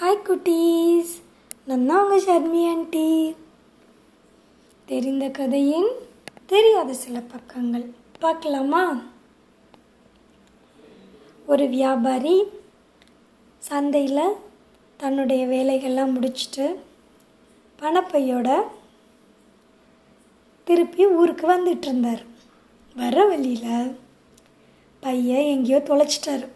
Hi குட்டீஸ். நான் தான் உங்கள் ஷர்மி ஆண்டி தெரிந்த கதையின் தெரியாத சில பக்கங்கள். பார்க்கலாமா? ஒரு வியாபாரி சந்தையில் தன்னுடைய வேலைகள்லாம் முடிச்சுட்டு பணப்பையோட திருப்பி ஊருக்கு வந்துட்டு இருந்தார். வர வழியில் பையன் எங்கேயோ தொலைச்சிட்டாரு.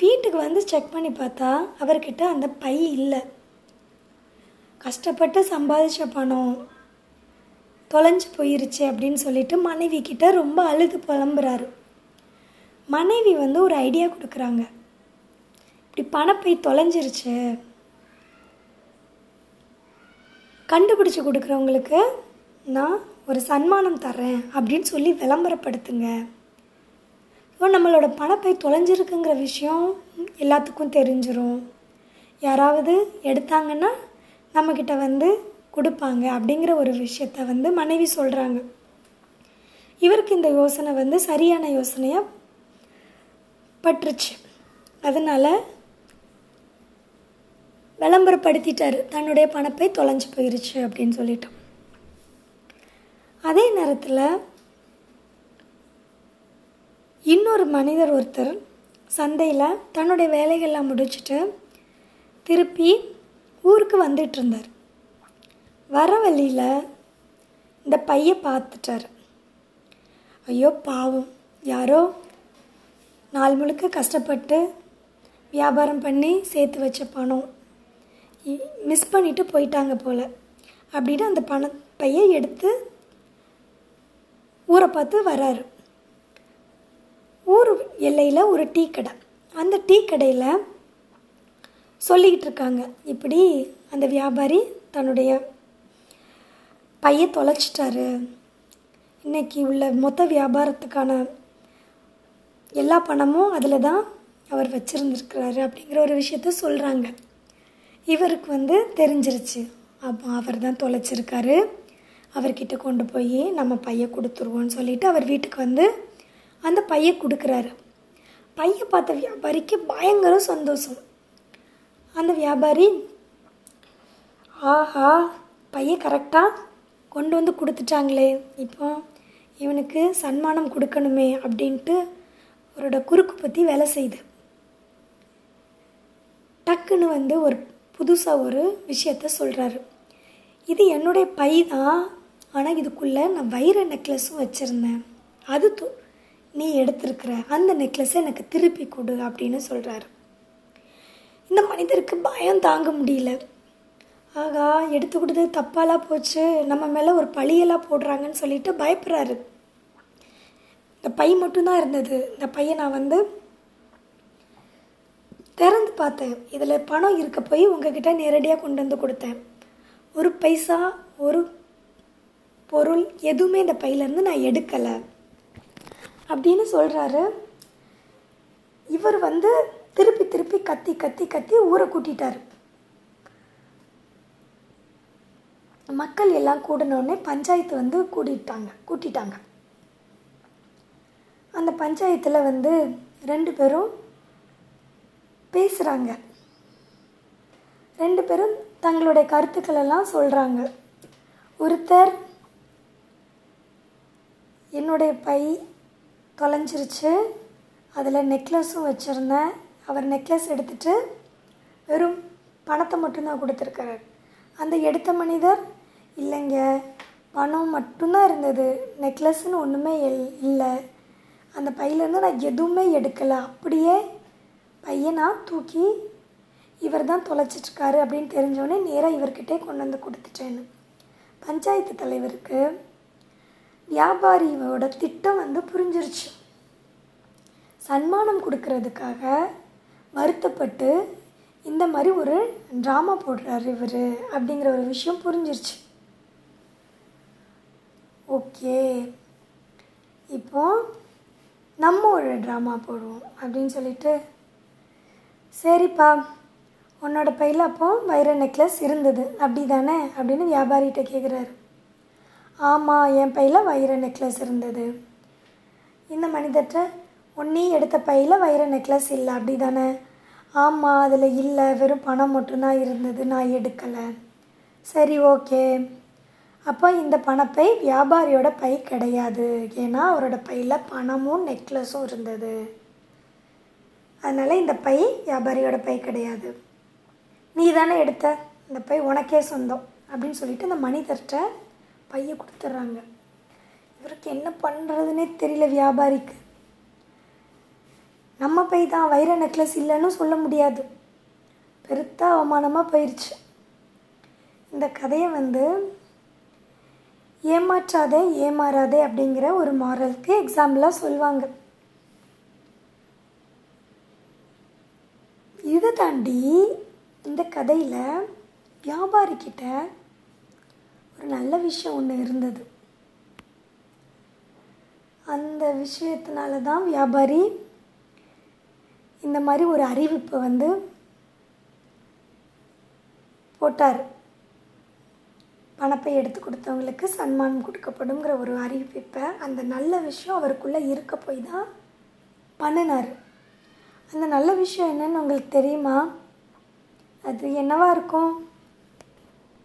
வீட்டுக்கு வந்து செக் பண்ணி பார்த்தா அவர்கிட்ட அந்த பை இல்லை. கஷ்டப்பட்டு சம்பாதிச்ச பணம் தொலைஞ்சு போயிருச்சு அப்படின்னு சொல்லிட்டு மனைவி கிட்ட ரொம்ப அழுது புலம்புறாரு. மனைவி வந்து ஒரு ஐடியா கொடுக்குறாங்க. இப்படி பணப்பை தொலைஞ்சிருச்சு. கண்டுபிடிச்சு கொடுக்குறவங்களுக்கு நான் ஒரு சன்மானம் தர்றேன் அப்படின்னு சொல்லி விளம்பரப்படுத்துங்க. இப்போ நம்மளோட பணப்பை தொலைஞ்சிருக்குங்கிற விஷயம் எல்லாத்துக்கும் தெரிஞ்சிடும் யாராவது எடுத்தாங்கன்னா நம்மக்கிட்ட வந்து கொடுப்பாங்க அப்படிங்கிற ஒரு விஷயத்த வந்து மனைவி சொல்கிறாங்க இவருக்கு இந்த யோசனை வந்து சரியான யோசனையாக பட்டுருச்சு. அதனால் விளம்பரப்படுத்திட்டார். தன்னுடைய பணப்பை தொலைஞ்சு போயிருச்சு அப்படின்னு சொல்லிட்டு. அதே நேரத்தில் இன்னொரு மனிதர் ஒருத்தர் சந்தையில் தன்னுடைய வேலைகள்லாம் முடிச்சுட்டு திருப்பி ஊருக்கு வந்துட்டு இருந்தார். வர வழியில் இந்த பையை பார்த்துட்டார். ஐயோ பாவம். யாரோ நாள் முழுக்க கஷ்டப்பட்டு வியாபாரம் பண்ணி சேர்த்து வச்ச பணம். மிஸ் பண்ணிட்டு போயிட்டாங்க போல். அப்படின்னு அந்த பண பையை எடுத்து ஊரை பார்த்து வராரு. ஊர் எல்லையில் ஒரு டீ கடை. அந்த டீ கடையில் சொல்லிக்கிட்டு இருக்காங்க இப்படி அந்த வியாபாரி தன்னுடைய பைய தொலைச்சிட்டாரு. இன்னைக்கு உள்ள மொத்த வியாபாரத்துக்கான எல்லா பணமும் அதில் தான் அவர் வச்சுருந்துருக்கிறாரு அப்படிங்கிற ஒரு விஷயத்த சொல்கிறாங்க இவருக்கு வந்து தெரிஞ்சிருச்சு. அப்போ அவர் தான் தொலைச்சிருக்காரு. அவர்கிட்ட கொண்டு போய் நம்ம பையன் கொடுத்துருவோன்னு சொல்லிட்டு அவர் வீட்டுக்கு வந்து அந்த பையை கொடுக்குறாரு. பையை பார்த்த வியாபாரிக்கு பயங்கர சந்தோஷம். அந்த வியாபாரி ஆஹா பையை கரெக்டாக கொண்டு வந்து கொடுத்துட்டாங்களே. இப்போ இவனுக்கு சன்மானம் கொடுக்கணுமே அப்படின்ட்டு அவரோட குறுக்கு பற்றி வேலை செய்யுது டக்குன்னு வந்து ஒரு புதுசாக ஒரு விஷயத்த சொல்கிறாரு இது என்னுடைய பை தான். ஆனால் இதுக்குள்ளே நான் வைர நெக்லஸும் வச்சுருந்தேன். அது நீ எடுத்திருக்கிற அந்த நெக்லஸை எனக்கு திருப்பி கொடு அப்படின்னு சொல்கிறாரு இந்த மனிதருக்கு பயம் தாங்க முடியல. ஆகா எடுத்து கொடுத்தது தப்பாலாம் போச்சு. நம்ம மேலே ஒரு பழியெல்லாம் போடுறாங்கன்னு சொல்லிட்டு பயப்படுறாரு. இந்த பை மட்டும்தான் இருந்தது. இந்த பையை நான் வந்து திறந்து பார்த்தேன். இதில் பணம் இருக்க போய் உங்ககிட்ட நேரடியாக கொண்டு வந்து கொடுத்தேன். ஒரு பைசா ஒரு பொருள் எதுவுமே இந்த பையிலேருந்து நான் எடுக்கலை. அப்படின்னு சொல்கிறாரு இவர் வந்து திருப்பி திருப்பி கத்தி கத்தி கத்தி ஊரை கூட்டிட்டார். மக்கள் எல்லாம் கூடினோடனே பஞ்சாயத்து வந்து கூட்டிட்டாங்க கூட்டிட்டாங்க. அந்த பஞ்சாயத்தில் வந்து ரெண்டு பேரும் பேசுகிறாங்க ரெண்டு பேரும் தங்களுடைய கருத்துக்களெல்லாம் சொல்கிறாங்க ஒருத்தர் என்னுடைய பை தொலைஞ்சிருச்சு அதில் நெக்லஸும் வச்சுருந்தேன். அவர் நெக்லஸ் எடுத்துகிட்டு வெறும் பணத்தை மட்டும்தான் கொடுத்துருக்காரு. அந்த எடுத்த மனிதர் இல்லைங்க பணம் மட்டும்தான் இருந்தது. நெக்லஸ்ன்னு ஒன்றுமே எல் இல்லை. அந்த பையிலேருந்து நான் எதுவுமே எடுக்கலை. அப்படியே பையன் நான் தூக்கி இவர் தான் தொலைச்சிட்ருக்காரு அப்படின்னு தெரிஞ்சோடனே நேராக இவர்கிட்டே கொண்டு வந்து கொடுத்துட்டேன்னு. பஞ்சாயத்து தலைவருக்கு வியாபாரியோட திட்டம் வந்து புரிஞ்சிருச்சு. சன்மானம் கொடுக்கறதுக்காக வருத்தப்பட்டு இந்த மாதிரி ஒரு ட்ராமா போடுறாரு இவர் அப்படிங்கிற ஒரு விஷயம் புரிஞ்சிருச்சு. ஓகே. இப்போ நம்ம ஒரு ட்ராமா போடுவோம் அப்படின்னு சொல்லிட்டு. சரிப்பா. உன்னோட பையில் அப்போ வைர நெக்லஸ் இருந்தது. அப்படி தானே அப்படின்னு வியாபாரிகிட்ட கேட்குறாரு ஆமாம் என் பையில் வைர நெக்லஸ் இருந்தது. இந்த மனிதர்கிட்ட உன்னி எடுத்த பையில் வைர நெக்லஸ் இல்லை அப்படி தானே ஆமாம் அதில் இல்லை வெறும் பணம் மட்டும்தான் இருந்தது நான் எடுக்கலை. சரி ஓகே. அப்போ இந்த பணப்பை வியாபாரியோட பை கிடையாது. ஏன்னா அவரோட பையில் பணமும் நெக்லஸும் இருந்தது. அதனால் இந்த பை வியாபாரியோட பை கிடையாது. நீ தானே எடுத்த? இந்த பை உனக்கே சொந்தம் அப்படின்னு சொல்லிட்டு அந்த மனிதர்கிட்ட பையை கொடுத்துட்றாங்க. இவருக்கு என்ன பண்ணுறதுனே தெரியல வியாபாரிக்கு. நம்ம பை தான் வைர நெக்லஸ் இல்லைன்னு சொல்ல முடியாது. பெருத்த அவமானமாக போயிடுச்சு இந்த கதையை வந்து ஏமாற்றாதே ஏமாறாதே அப்படிங்கிற ஒரு மாரலுக்கு எக்ஸாம்பிளாக சொல்லுவாங்க. இதை தாண்டி இந்த கதையில் வியாபாரிக்கிட்ட ஒரு நல்ல விஷயம் ஒன்று இருந்தது. அந்த விஷயத்தினால தான் வியாபாரி இந்த மாதிரி ஒரு அறிவிப்பை வந்து போட்டார். பணப்பை எடுத்து கொடுத்தவங்களுக்கு சன்மானம் கொடுக்கப்படுங்கிற ஒரு அறிவிப்பை அந்த நல்ல விஷயம் அவருக்குள்ளே இருக்க போய் தான் பண்ணினார். அந்த நல்ல விஷயம் என்னன்னு உங்களுக்கு தெரியுமா? அது என்னவா இருக்கும்?